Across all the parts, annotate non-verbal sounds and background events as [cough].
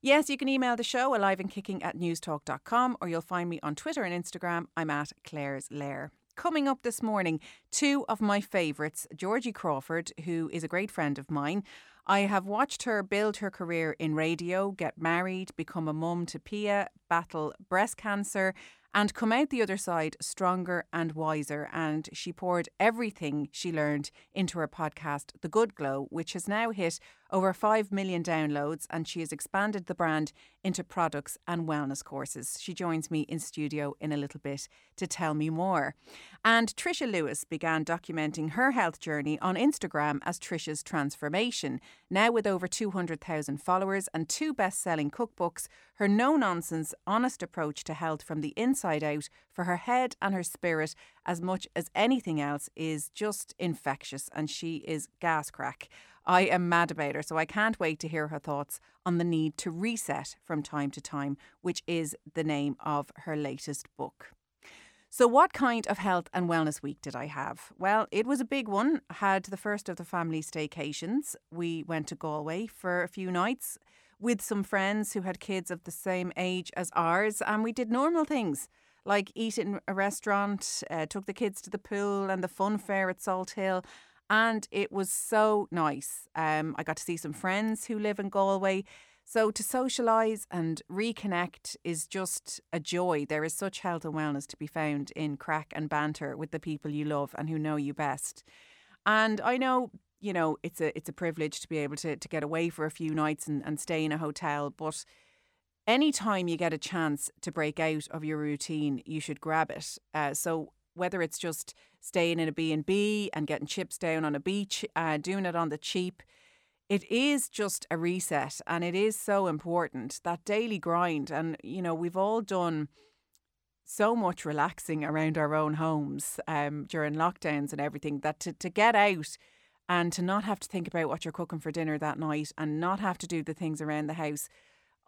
Yes, you can email the show alive and kicking at newstalk.com or you'll find me on Twitter and Instagram. I'm at Claire's Lair. Coming up this morning, two of my favourites, Georgie Crawford, who is a great friend of mine. I have watched her build her career in radio, get married, become a mum to Pia, battle breast cancer, and come out the other side stronger and wiser. And she poured everything she learned into her podcast, The Good Glow, which has now hit over 5 million downloads, and she has expanded the brand into products and wellness courses. She joins me in studio in a little bit to tell me more. And Trisha Lewis began documenting her health journey on Instagram as Trisha's Transformation. Now, with over 200,000 followers and two best selling cookbooks, her no nonsense, honest approach to health from the inside out for her head and her spirit, as much as anything else, is just infectious, and she is gas crack. I am mad about her, so I can't wait to hear her thoughts on the need to reset from time to time, which is the name of her latest book. So, what kind of health and wellness week did I have? Well, it was a big one. Had the first of the family staycations. We went to Galway for a few nights with some friends who had kids of the same age as ours, and we did normal things like eat in a restaurant, uh, took the kids to the pool and the fun fair at Salthill, and it was so nice. Um, I got to see some friends who live in Galway. So to socialise and reconnect is just a joy. There is such health and wellness to be found in crack and banter with the people you love and who know you best. And I know, you know, it's a it's a privilege to be able to, to get away for a few nights and, and stay in a hotel, but anytime you get a chance to break out of your routine, you should grab it. Uh, so whether it's just staying in a B&B and getting chips down on a beach, uh, doing it on the cheap, it is just a reset and it is so important that daily grind and you know we've all done so much relaxing around our own homes um, during lockdowns and everything that to, to get out and to not have to think about what you're cooking for dinner that night and not have to do the things around the house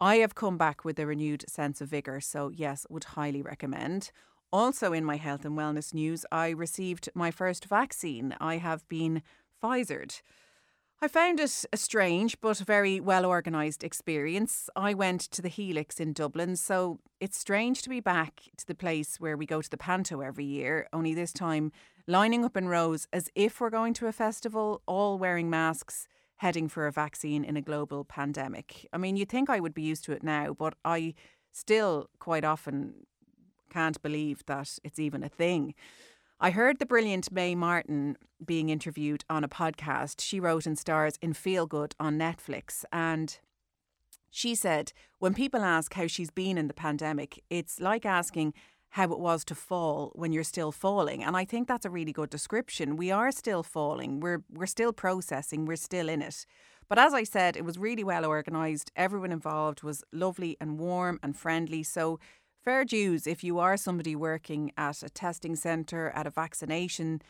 I have come back with a renewed sense of vigour, so yes, would highly recommend. Also, in my health and wellness news, I received my first vaccine. I have been Pfizered. I found it a strange but very well organised experience. I went to the Helix in Dublin, so it's strange to be back to the place where we go to the Panto every year, only this time lining up in rows as if we're going to a festival, all wearing masks, heading for a vaccine in a global pandemic. I mean, you'd think I would be used to it now, but I still quite often can't believe that it's even a thing. I heard the brilliant Mae Martin being interviewed on a podcast. She wrote and stars in Feel Good on Netflix. And she said, when people ask how she's been in the pandemic, it's like asking how it was to fall when you're still falling. And I think that's a really good description. We are still falling. We're we're still processing. We're still in it. But as I said, it was really well organised. Everyone involved was lovely and warm and friendly. So fair dues if you are somebody working at a testing centre, at a vaccination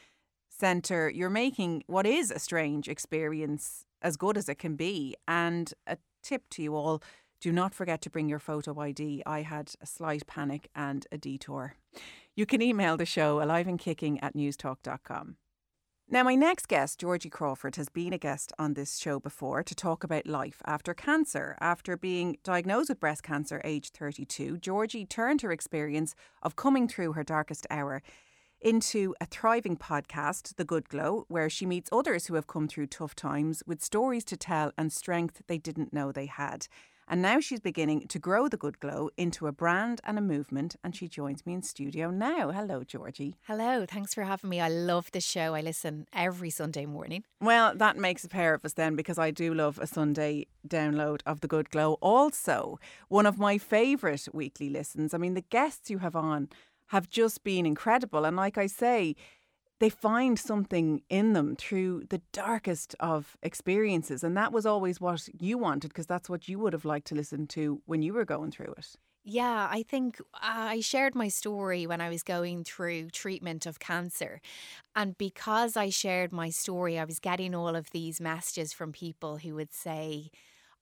centre, you're making what is a strange experience as good as it can be. And a tip to you all do not forget to bring your photo ID. I had a slight panic and a detour. You can email the show aliveandkicking at newstalk.com. Now, my next guest, Georgie Crawford, has been a guest on this show before to talk about life after cancer. After being diagnosed with breast cancer aged 32, Georgie turned her experience of coming through her darkest hour into a thriving podcast, The Good Glow, where she meets others who have come through tough times with stories to tell and strength they didn't know they had. And now she's beginning to grow the Good Glow into a brand and a movement. And she joins me in studio now. Hello, Georgie. Hello. Thanks for having me. I love the show. I listen every Sunday morning. Well, that makes a pair of us then because I do love a Sunday download of the Good Glow. Also, one of my favourite weekly listens. I mean, the guests you have on have just been incredible. And like I say, they find something in them through the darkest of experiences. And that was always what you wanted because that's what you would have liked to listen to when you were going through it. Yeah, I think I shared my story when I was going through treatment of cancer. And because I shared my story, I was getting all of these messages from people who would say,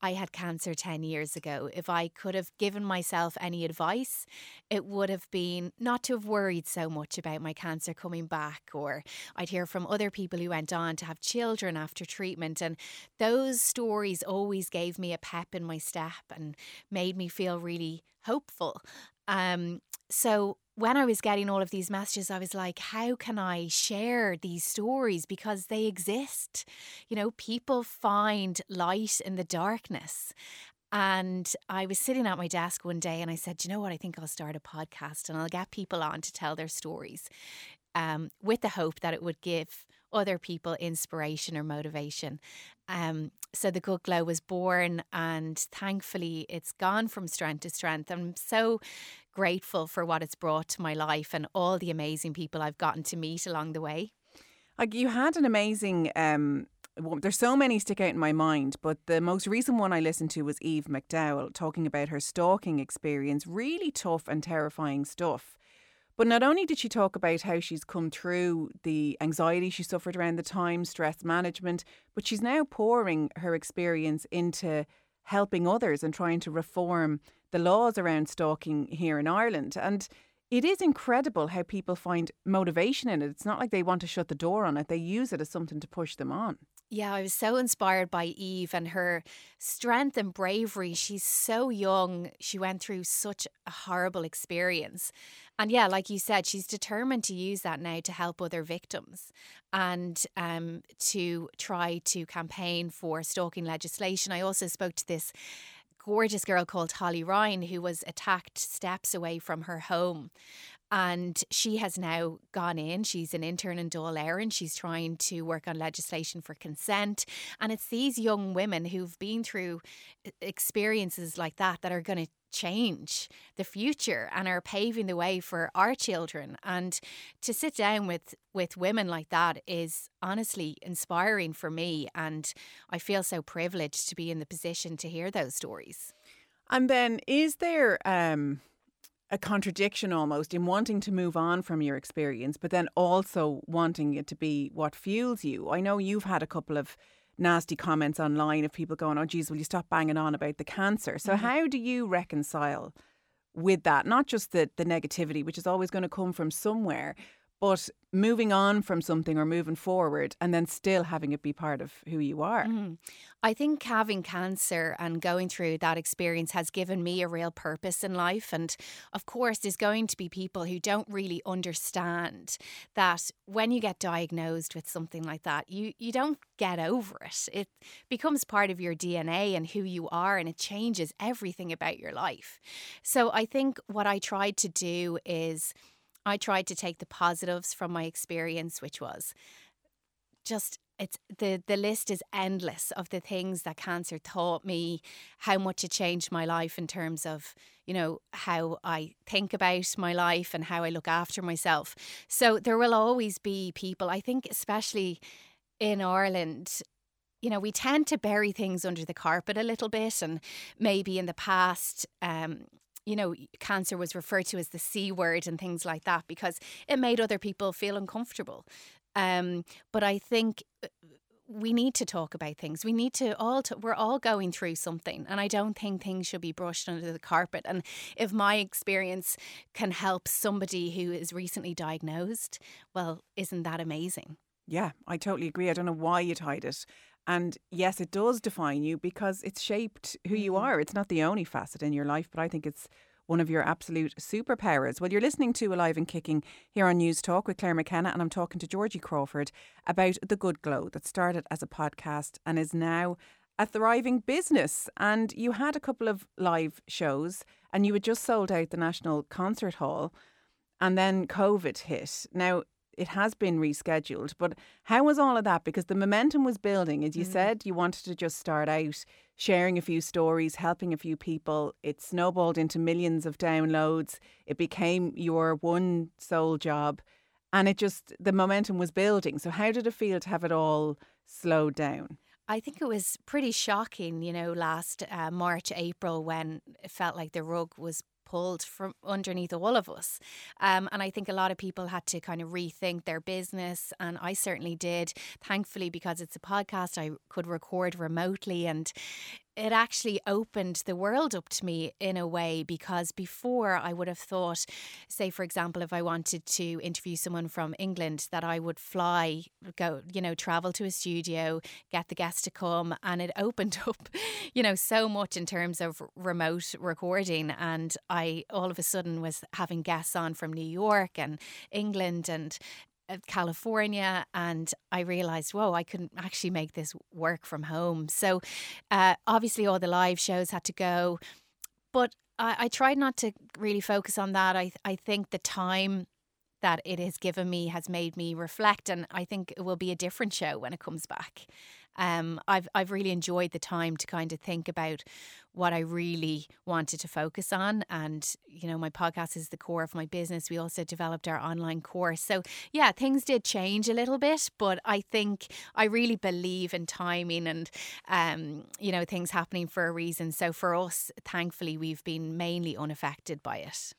I had cancer 10 years ago. If I could have given myself any advice, it would have been not to have worried so much about my cancer coming back. Or I'd hear from other people who went on to have children after treatment. And those stories always gave me a pep in my step and made me feel really hopeful. Um, so when I was getting all of these messages, I was like, how can I share these stories? Because they exist. You know, people find light in the darkness. And I was sitting at my desk one day and I said, you know what? I think I'll start a podcast and I'll get people on to tell their stories um, with the hope that it would give other people inspiration or motivation. Um, so the Good Glow was born, and thankfully, it's gone from strength to strength. I'm so grateful for what it's brought to my life and all the amazing people I've gotten to meet along the way. Like you had an amazing. Um, there's so many stick out in my mind, but the most recent one I listened to was Eve McDowell talking about her stalking experience. Really tough and terrifying stuff. But not only did she talk about how she's come through the anxiety she suffered around the time, stress management, but she's now pouring her experience into helping others and trying to reform the laws around stalking here in Ireland. And it is incredible how people find motivation in it. It's not like they want to shut the door on it, they use it as something to push them on. Yeah, I was so inspired by Eve and her strength and bravery. She's so young. She went through such a horrible experience. And yeah, like you said, she's determined to use that now to help other victims and um, to try to campaign for stalking legislation. I also spoke to this gorgeous girl called Holly Ryan who was attacked steps away from her home. And she has now gone in. She's an intern in Dáil Éireann. She's trying to work on legislation for consent. And it's these young women who've been through experiences like that that are going to change the future and are paving the way for our children and to sit down with with women like that is honestly inspiring for me and I feel so privileged to be in the position to hear those stories. And then is there um a contradiction almost in wanting to move on from your experience, but then also wanting it to be what fuels you. I know you've had a couple of nasty comments online of people going, oh, geez, will you stop banging on about the cancer? So, mm-hmm. how do you reconcile with that? Not just the, the negativity, which is always going to come from somewhere, but moving on from something or moving forward and then still having it be part of who you are. Mm. I think having cancer and going through that experience has given me a real purpose in life. And of course, there's going to be people who don't really understand that when you get diagnosed with something like that, you, you don't get over it. It becomes part of your DNA and who you are, and it changes everything about your life. So I think what I tried to do is I tried to take the positives from my experience, which was just it's the the list is endless of the things that cancer taught me how much it changed my life in terms of you know how i think about my life and how i look after myself. So there will always be people i think especially in ireland you know we tend to bury things under the carpet a little bit and maybe in the past um, you know, cancer was referred to as the C word and things like that because it made other people feel uncomfortable. Um, but I think uh, we need to talk about things. We need to all, to, we're all going through something. And I don't think things should be brushed under the carpet. And if my experience can help somebody who is recently diagnosed, well, isn't that amazing? Yeah, I totally agree. I don't know why you'd hide it. And yes, it does define you because it's shaped who you mm-hmm. are. It's not the only facet in your life, but I think it's one of your absolute superpowers. Well, you're listening to Alive and Kicking here on Newstalk with Claire McKenna, and I'm talking to Georgie Crawford about The Good Glow that started as a podcast and is now a thriving business. And you had a couple of live shows, and you had just sold out the National Concert Hall, and then COVID hit. Now, it has been rescheduled. But how was all of that? Because the momentum was building. As you mm. said, you wanted to just start out sharing a few stories, helping a few people. It snowballed into millions of downloads. It became your one sole job. And it just, the momentum was building. So, how did it feel to have it all slowed down? I think it was pretty shocking, you know, last uh, March, April, when it felt like the rug was pulled from underneath all of us. Um, and I think a lot of people had to kind of rethink their business. And I certainly did. Thankfully, because it's a podcast, I could record remotely and it actually opened the world up to me in a way because before I would have thought, say, for example, if I wanted to interview someone from England, that I would fly, go, you know, travel to a studio, get the guest to come. And it opened [laughs] up, you know, so much in terms of remote recording. And I all of a sudden was having guests on from New York and England and California, and I realized, whoa, I couldn't actually make this work from home. So, uh, obviously, all the live shows had to go, but I, I tried not to really focus on that. I I think the time that it has given me has made me reflect, and I think it will be a different show when it comes back um, I've I've really enjoyed the time to kind of think about what I really wanted to focus on. And, you know, my podcast is the core of my business. We also developed our online course. So, yeah, things did change a little bit, but I think I really believe in timing and, um, you know, things happening for a reason. So, for us, thankfully, we've been mainly unaffected by it.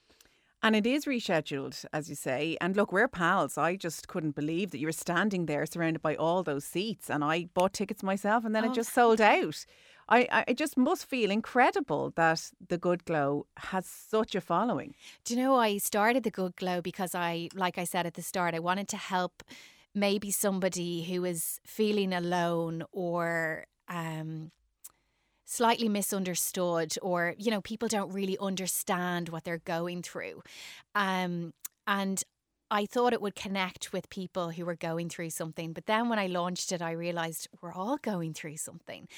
And it is rescheduled, as you say. And look, we're pals. I just couldn't believe that you were standing there surrounded by all those seats. And I bought tickets myself and then oh. it just sold [laughs] out. I, I just must feel incredible that the Good Glow has such a following. Do you know, I started the Good Glow because I, like I said at the start, I wanted to help maybe somebody who is feeling alone or um, slightly misunderstood or you know people don't really understand what they're going through um, and I thought it would connect with people who were going through something. But then when I launched it, I realized we're all going through something.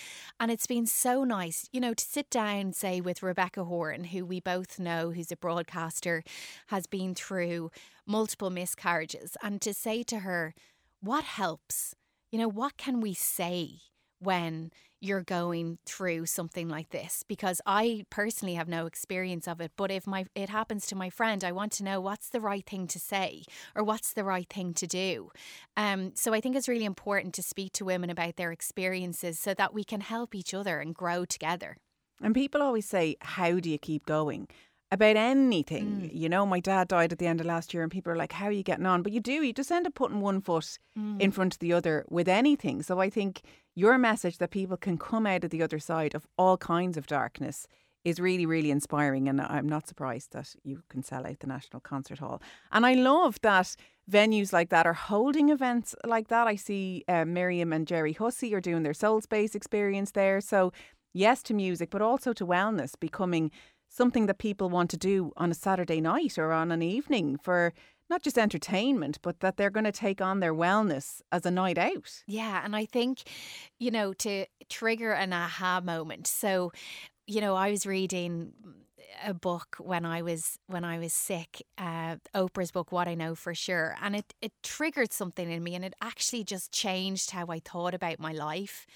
And it's been so nice, you know, to sit down, say, with Rebecca Horton, who we both know, who's a broadcaster, has been through multiple miscarriages, and to say to her, what helps? You know, what can we say when you're going through something like this because I personally have no experience of it but if my it happens to my friend I want to know what's the right thing to say or what's the right thing to do. Um so I think it's really important to speak to women about their experiences so that we can help each other and grow together. And people always say how do you keep going about anything. Mm. You know, my dad died at the end of last year, and people are like, How are you getting on? But you do, you just end up putting one foot mm. in front of the other with anything. So I think your message that people can come out of the other side of all kinds of darkness is really, really inspiring. And I'm not surprised that you can sell out the National Concert Hall. And I love that venues like that are holding events like that. I see uh, Miriam and Gerry Hussey are doing their Soul Space experience there. So, yes to music, but also to wellness becoming something that people want to do on a Saturday night or on an evening for not just entertainment, but that they're going to take on their wellness as a night out. Yeah. And I think, you know, to trigger an aha moment. So, you know, I was reading a book when I was when I was sick, uh, Oprah's book, What I Know for Sure, and it it triggered something in me, and it actually just changed how I thought about my life,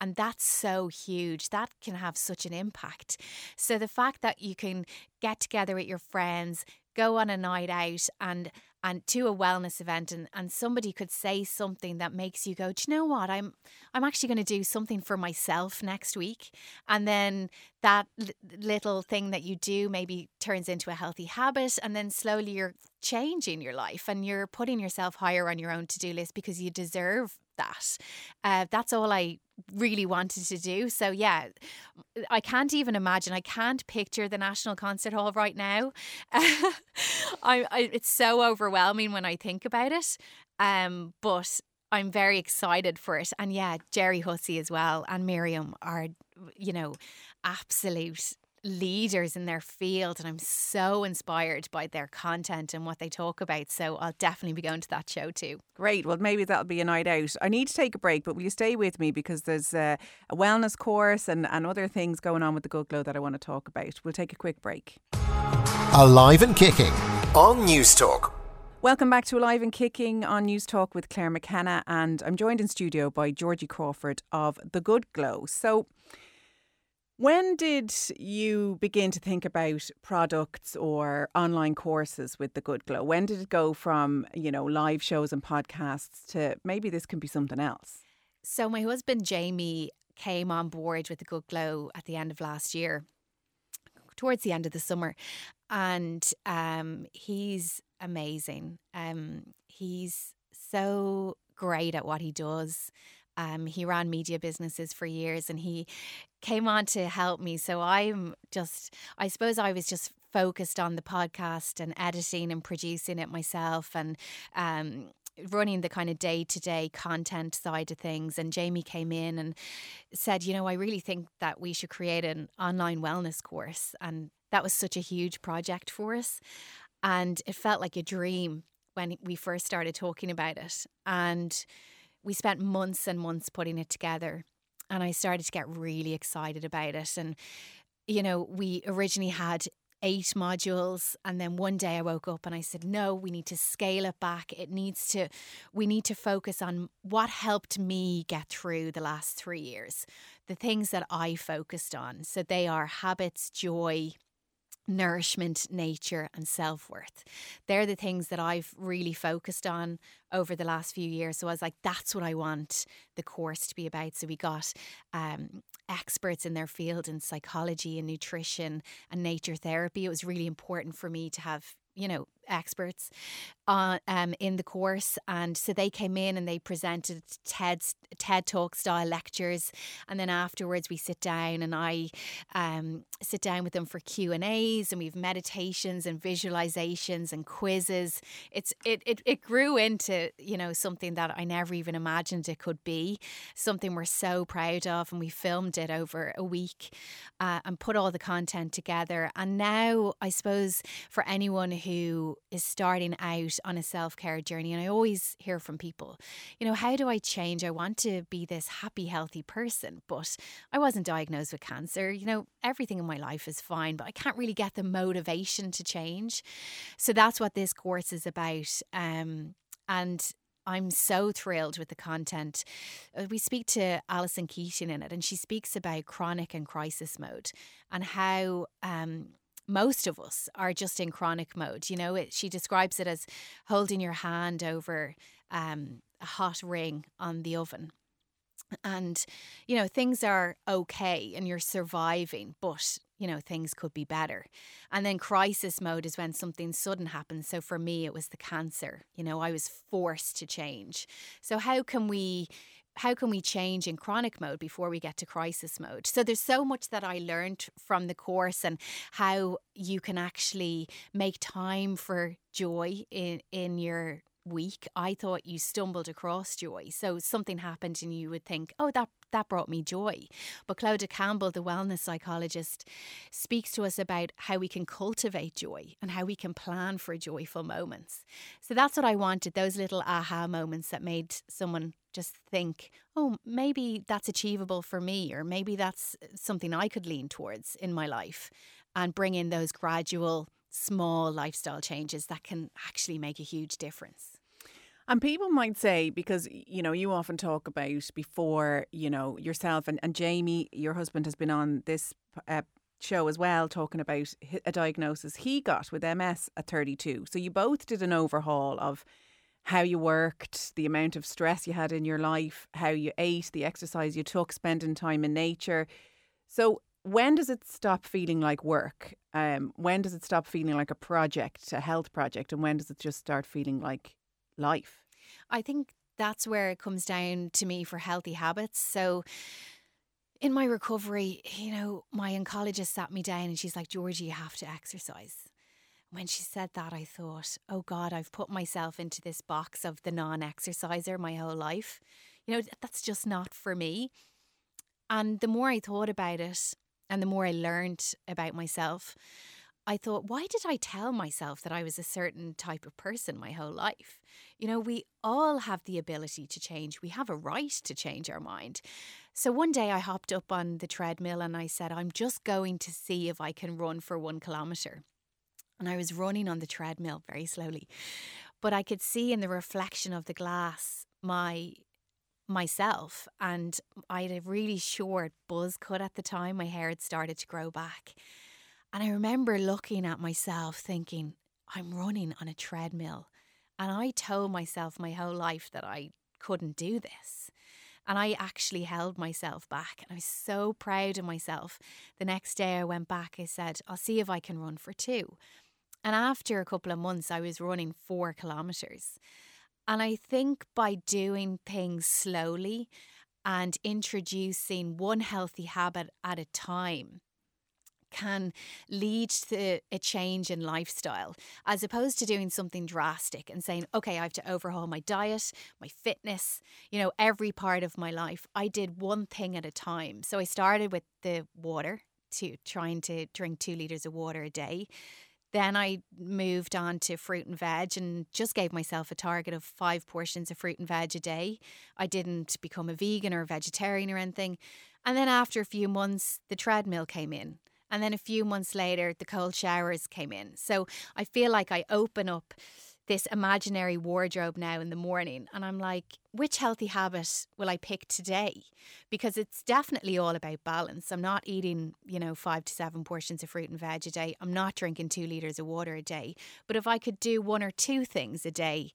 and that's so huge. That can have such an impact. So the fact that you can get together with your friends, go on a night out, and and to a wellness event and, and somebody could say something that makes you go, Do you know what? I'm I'm actually going to do something for myself next week. And then that l- little thing that you do maybe turns into a healthy habit and then slowly you're changing your life and you're putting yourself higher on your own to-do list because you deserve that. Uh, that's all I really wanted to do. So yeah, I can't even imagine. I can't picture the National Concert Hall right now. [laughs] I, I, it's so overwhelming when I think about it. Um, but I'm very excited for it. And yeah, Gerry Hussey as well and Miriam are, you know, absolute leaders in their field and I'm so inspired by their content and what they talk about. So I'll definitely be going to that show too. Great. Well, maybe that'll be a night out. I need to take a break, but will you stay with me because there's a, a wellness course and, and other things going on with the Good Glow that I want to talk about. We'll take a quick break. Alive and Kicking on Newstalk. Welcome back to Alive and Kicking on Newstalk with Claire McKenna, and I'm joined in studio by Georgie Crawford of The Good Glow. So, when did you begin to think about products or online courses with the Good Glow? When did it go from, you know, live shows and podcasts to maybe this can be something else? So my husband Jamie came on board with the Good Glow at the end of last year, towards the end of the summer, and um, he's amazing. Um, he's so great at what he does Um, he ran media businesses for years and he came on to help me. So I'm just, I suppose I was just focused on the podcast and editing and producing it myself and um, running the kind of day to day content side of things. And Jamie came in and said, you know, I really think that we should create an online wellness course. And that was such a huge project for us. And it felt like a dream when we first started talking about it. And we spent months and months putting it together. And I started to get really excited about it. And, you know, we originally had eight modules and then one day I woke up and I said no we need to scale it back it needs to we need to focus on what helped me get through the last 3 years the things that I focused on so they are habits joy nourishment, nature, and self worth. They're the things that I've really focused on over the last few years. So I was like, that's what I want the course to be about. So we got um, experts in their field in psychology and nutrition and nature therapy. It was really important for me to have you know experts uh, um, in the course and so they came in and they presented TED TED talk style lectures and then afterwards we sit down and I um, sit down with them for Q and A's and we've meditations and visualizations and quizzes. It's it, it it grew into you know something that I never even imagined it could be something we're so proud of and we filmed it over a week uh, and put all the content together. And now I suppose for anyone who is starting out on a self care journey, and I always hear from people, you know, how do I change? I want to be this happy, healthy person, but I wasn't diagnosed with cancer. You know, everything in my life is fine, but I can't really get the motivation to change. So that's what this course is about. Um, and I'm so thrilled with the content. Uh, we speak to Allison Keating in it, and she speaks about chronic and crisis mode and how um, most of us are just in chronic mode. You know, it, she describes it as holding your hand over um, a hot ring on the oven. And, you know, things are okay and you're surviving, but, you know, things could be better. And then crisis mode is when something sudden happens. So for me, it was the cancer. You know, I was forced to change. So, how can we how can we change in chronic mode before we get to crisis mode? So there's so much that I learned from the course and how you can actually make time for joy in in your week, I thought you stumbled across joy. So something happened and you would think, oh, that that brought me joy. But Clodagh Campbell, the wellness psychologist, speaks to us about how we can cultivate joy and how we can plan for joyful moments. So that's what I wanted, those little aha moments that made someone just think, oh, maybe that's achievable for me, or maybe that's something I could lean towards in my life and bring in those gradual small lifestyle changes that can actually make a huge difference. And people might say, because, you know, you often talk about before, you know, yourself and, and Jamie, your husband, has been on this uh, show as well, talking about a diagnosis he got with MS at 32. So you both did an overhaul of how you worked, the amount of stress you had in your life, how you ate, the exercise you took, spending time in nature. So when does it stop feeling like work? Um, when does it stop feeling like a project, a health project, and when does it just start feeling like life? I think that's where it comes down to me for healthy habits. So in my recovery, you know, my oncologist sat me down and she's like, Georgie, you have to exercise. When she said that, I thought, oh God, I've put myself into this box of the non exerciser my whole life. You know, that's just not for me. And the more I thought about it and the more I learned about myself, I thought, why did I tell myself that I was a certain type of person my whole life? You know, we all have the ability to change. We have a right to change our mind. So one day I hopped up on the treadmill and I said, I'm just going to see if I can run for one kilometre. And I was running on the treadmill very slowly. But I could see in the reflection of the glass my myself and I had a really short buzz cut at the time. My hair had started to grow back. And I remember looking at myself thinking, I'm running on a treadmill. And I told myself my whole life that I couldn't do this. And I actually held myself back. And I was so proud of myself. The next day I went back, I said, I'll see if I can run for two. And after a couple of months, I was running four kilometres. And I think by doing things slowly and introducing one healthy habit at a time can lead to a change in lifestyle as opposed to doing something drastic and saying, okay, I have to overhaul my diet, my fitness, you know, every part of my life. I did one thing at a time. So I started with the water, to trying to drink two liters of water a day. Then I moved on to fruit and veg and just gave myself a target of five portions of fruit and veg a day. I didn't become a vegan or a vegetarian or anything. And then after a few months, the treadmill came in. And then a few months later, the cold showers came in. So I feel like I open up this imaginary wardrobe now in the morning. And I'm like, which healthy habit will I pick today? Because it's definitely all about balance. I'm not eating, you know, five to seven portions of fruit and veg a day. I'm not drinking two litres of water a day. But if I could do one or two things a day,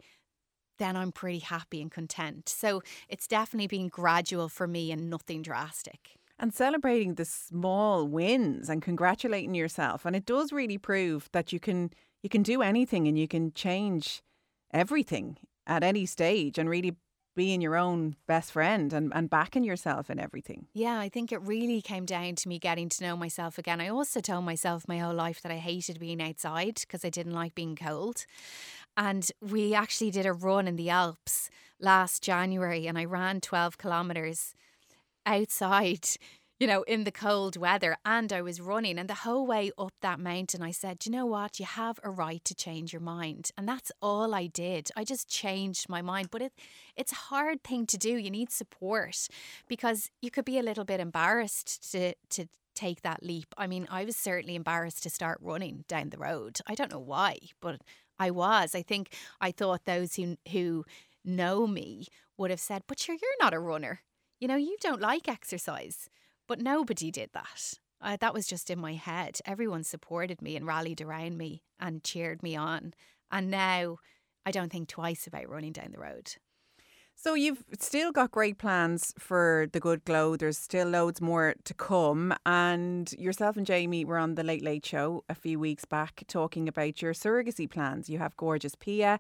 then I'm pretty happy and content. So it's definitely been gradual for me and nothing drastic and celebrating the small wins and congratulating yourself and it does really prove that you can you can do anything and you can change everything at any stage and really being your own best friend and, and backing yourself in everything. Yeah, I think it really came down to me getting to know myself again. I also told myself my whole life that I hated being outside because I didn't like being cold. And we actually did a run in the Alps last January and I ran 12 kilometres outside you know, in the cold weather and I was running. And the whole way up that mountain, I said, you know what? You have a right to change your mind. And that's all I did. I just changed my mind. But it, it's a hard thing to do. You need support because you could be a little bit embarrassed to, to take that leap. I mean, I was certainly embarrassed to start running down the road. I don't know why, but I was. I think I thought those who, who know me would have said, but sure, you're not a runner. You know, you don't like exercise. But nobody did that. Uh, that was just in my head. Everyone supported me and rallied around me and cheered me on. And now I don't think twice about running down the road. So you've still got great plans for the good glow. There's still loads more to come. And yourself and Jamie were on the Late Late Show a few weeks back talking about your surrogacy plans. You have gorgeous Pia,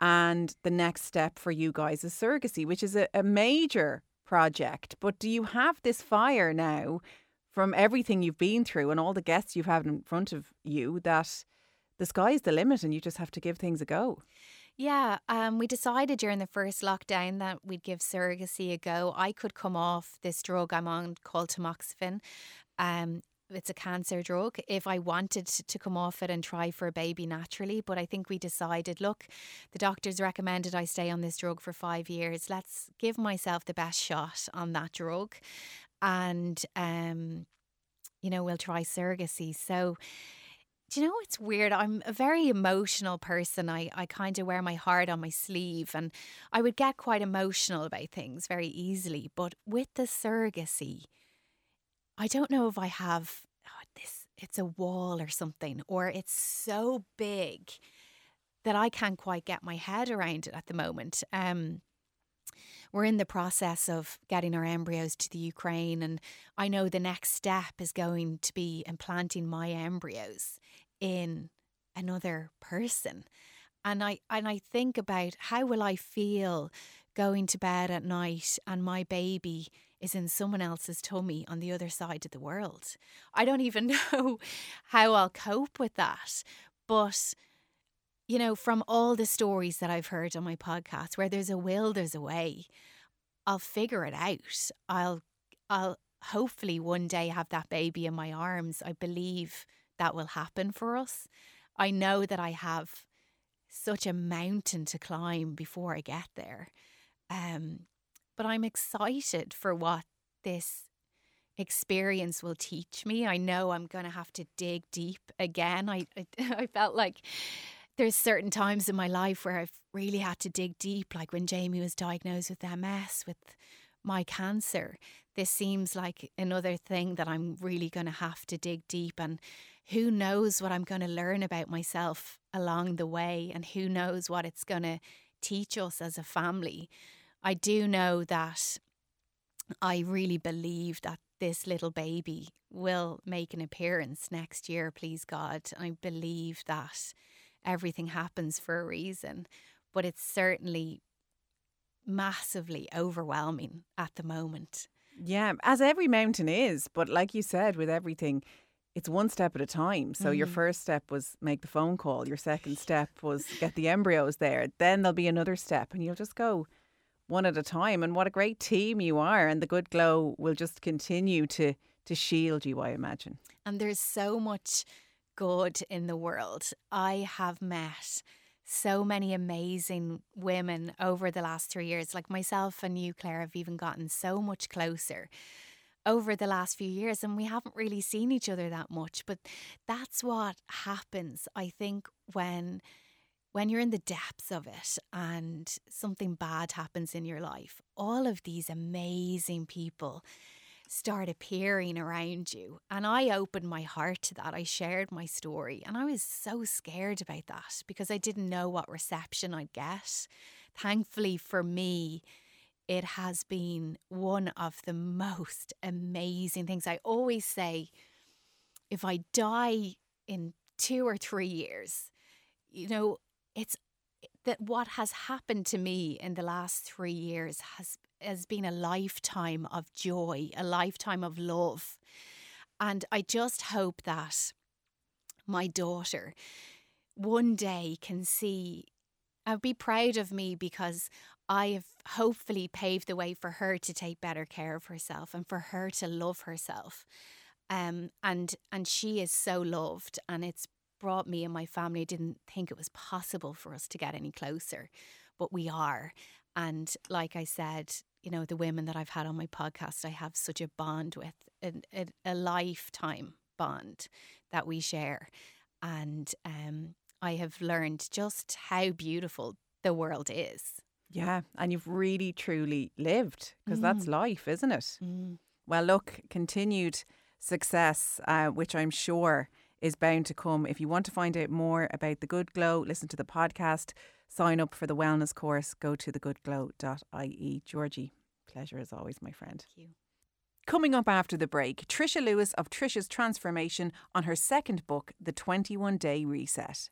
and the next step for you guys is surrogacy, which is a, a major project. But do you have this fire now from everything you've been through and all the guests you've had in front of you that the sky's the limit and you just have to give things a go? Yeah, um, we decided during the first lockdown that we'd give surrogacy a go. I could come off this drug I'm on called tamoxifen. Um, it's a cancer drug if I wanted to come off it and try for a baby naturally. But I think we decided look, the doctors recommended I stay on this drug for five years. Let's give myself the best shot on that drug. And, um, you know, we'll try surrogacy. So, do you know it's weird? I'm a very emotional person. I, I kind of wear my heart on my sleeve and I would get quite emotional about things very easily. But with the surrogacy, I don't know if I have oh, this, it's a wall or something, or it's so big that I can't quite get my head around it at the moment. Um, we're in the process of getting our embryos to the Ukraine, and I know the next step is going to be implanting my embryos in another person. And I and I think about how will I feel going to bed at night and my baby is in someone else's tummy on the other side of the world. I don't even [laughs] know how I'll cope with that. But, you know, from all the stories that I've heard on my podcast, where there's a will, there's a way. I'll figure it out. I'll, I'll hopefully one day have that baby in my arms. I believe that will happen for us. I know that I have such a mountain to climb before I get there. Um, but I'm excited for what this experience will teach me. I know I'm going to have to dig deep again. I, I, [laughs] I felt like there's certain times in my life where I've really had to dig deep, like when Jamie was diagnosed with MS, with my cancer. This seems like another thing that I'm really going to have to dig deep and who knows what I'm going to learn about myself along the way and who knows what it's going to teach us as a family. I do know that I really believe that this little baby will make an appearance next year, please God. I believe that everything happens for a reason, but it's certainly massively overwhelming at the moment. Yeah, as every mountain is. But like you said, with everything, it's one step at a time. So your Mhm. first step was make the phone call. Your second step was get the embryos there. Then there'll be another step, and you'll just go one at a time. And what a great team you are! And the good glow will just continue to to shield you, I imagine. And there's so much good in the world. I have met so many amazing women over the last three years. Like myself and you, Claire, have even gotten so much closer over the last few years, and we haven't really seen each other that much. But that's what happens, I think, when when you're in the depths of it and something bad happens in your life, all of these amazing people start appearing around you. And I opened my heart to that. I shared my story and I was so scared about that because I didn't know what reception I'd get. Thankfully for me, it has been one of the most amazing things. I always say if I die in two or three years, you know, it's that what has happened to me in the last three years has has been a lifetime of joy, a lifetime of love. And I just hope that my daughter one day can see and be proud of me because I have hopefully paved the way for her to take better care of herself and for her to love herself. Um, and and she is so loved, and it's brought me and my family. Didn't think it was possible for us to get any closer, but we are. And like I said, you know, the women that I've had on my podcast, I have such a bond with, a, a, a lifetime bond that we share. And um, I have learned just how beautiful the world is. Yeah, and you've really truly lived because that's life, isn't it? Well, look, continued success, uh, which I'm sure is bound to come. If you want to find out more about the Good Glow, listen to the podcast, sign up for the wellness course, go to thegoodglow.ie. Georgie, pleasure as always, my friend. Thank you. Coming up after the break, Trisha Lewis of Trisha's Transformation on her second book, The 21 Day Reset.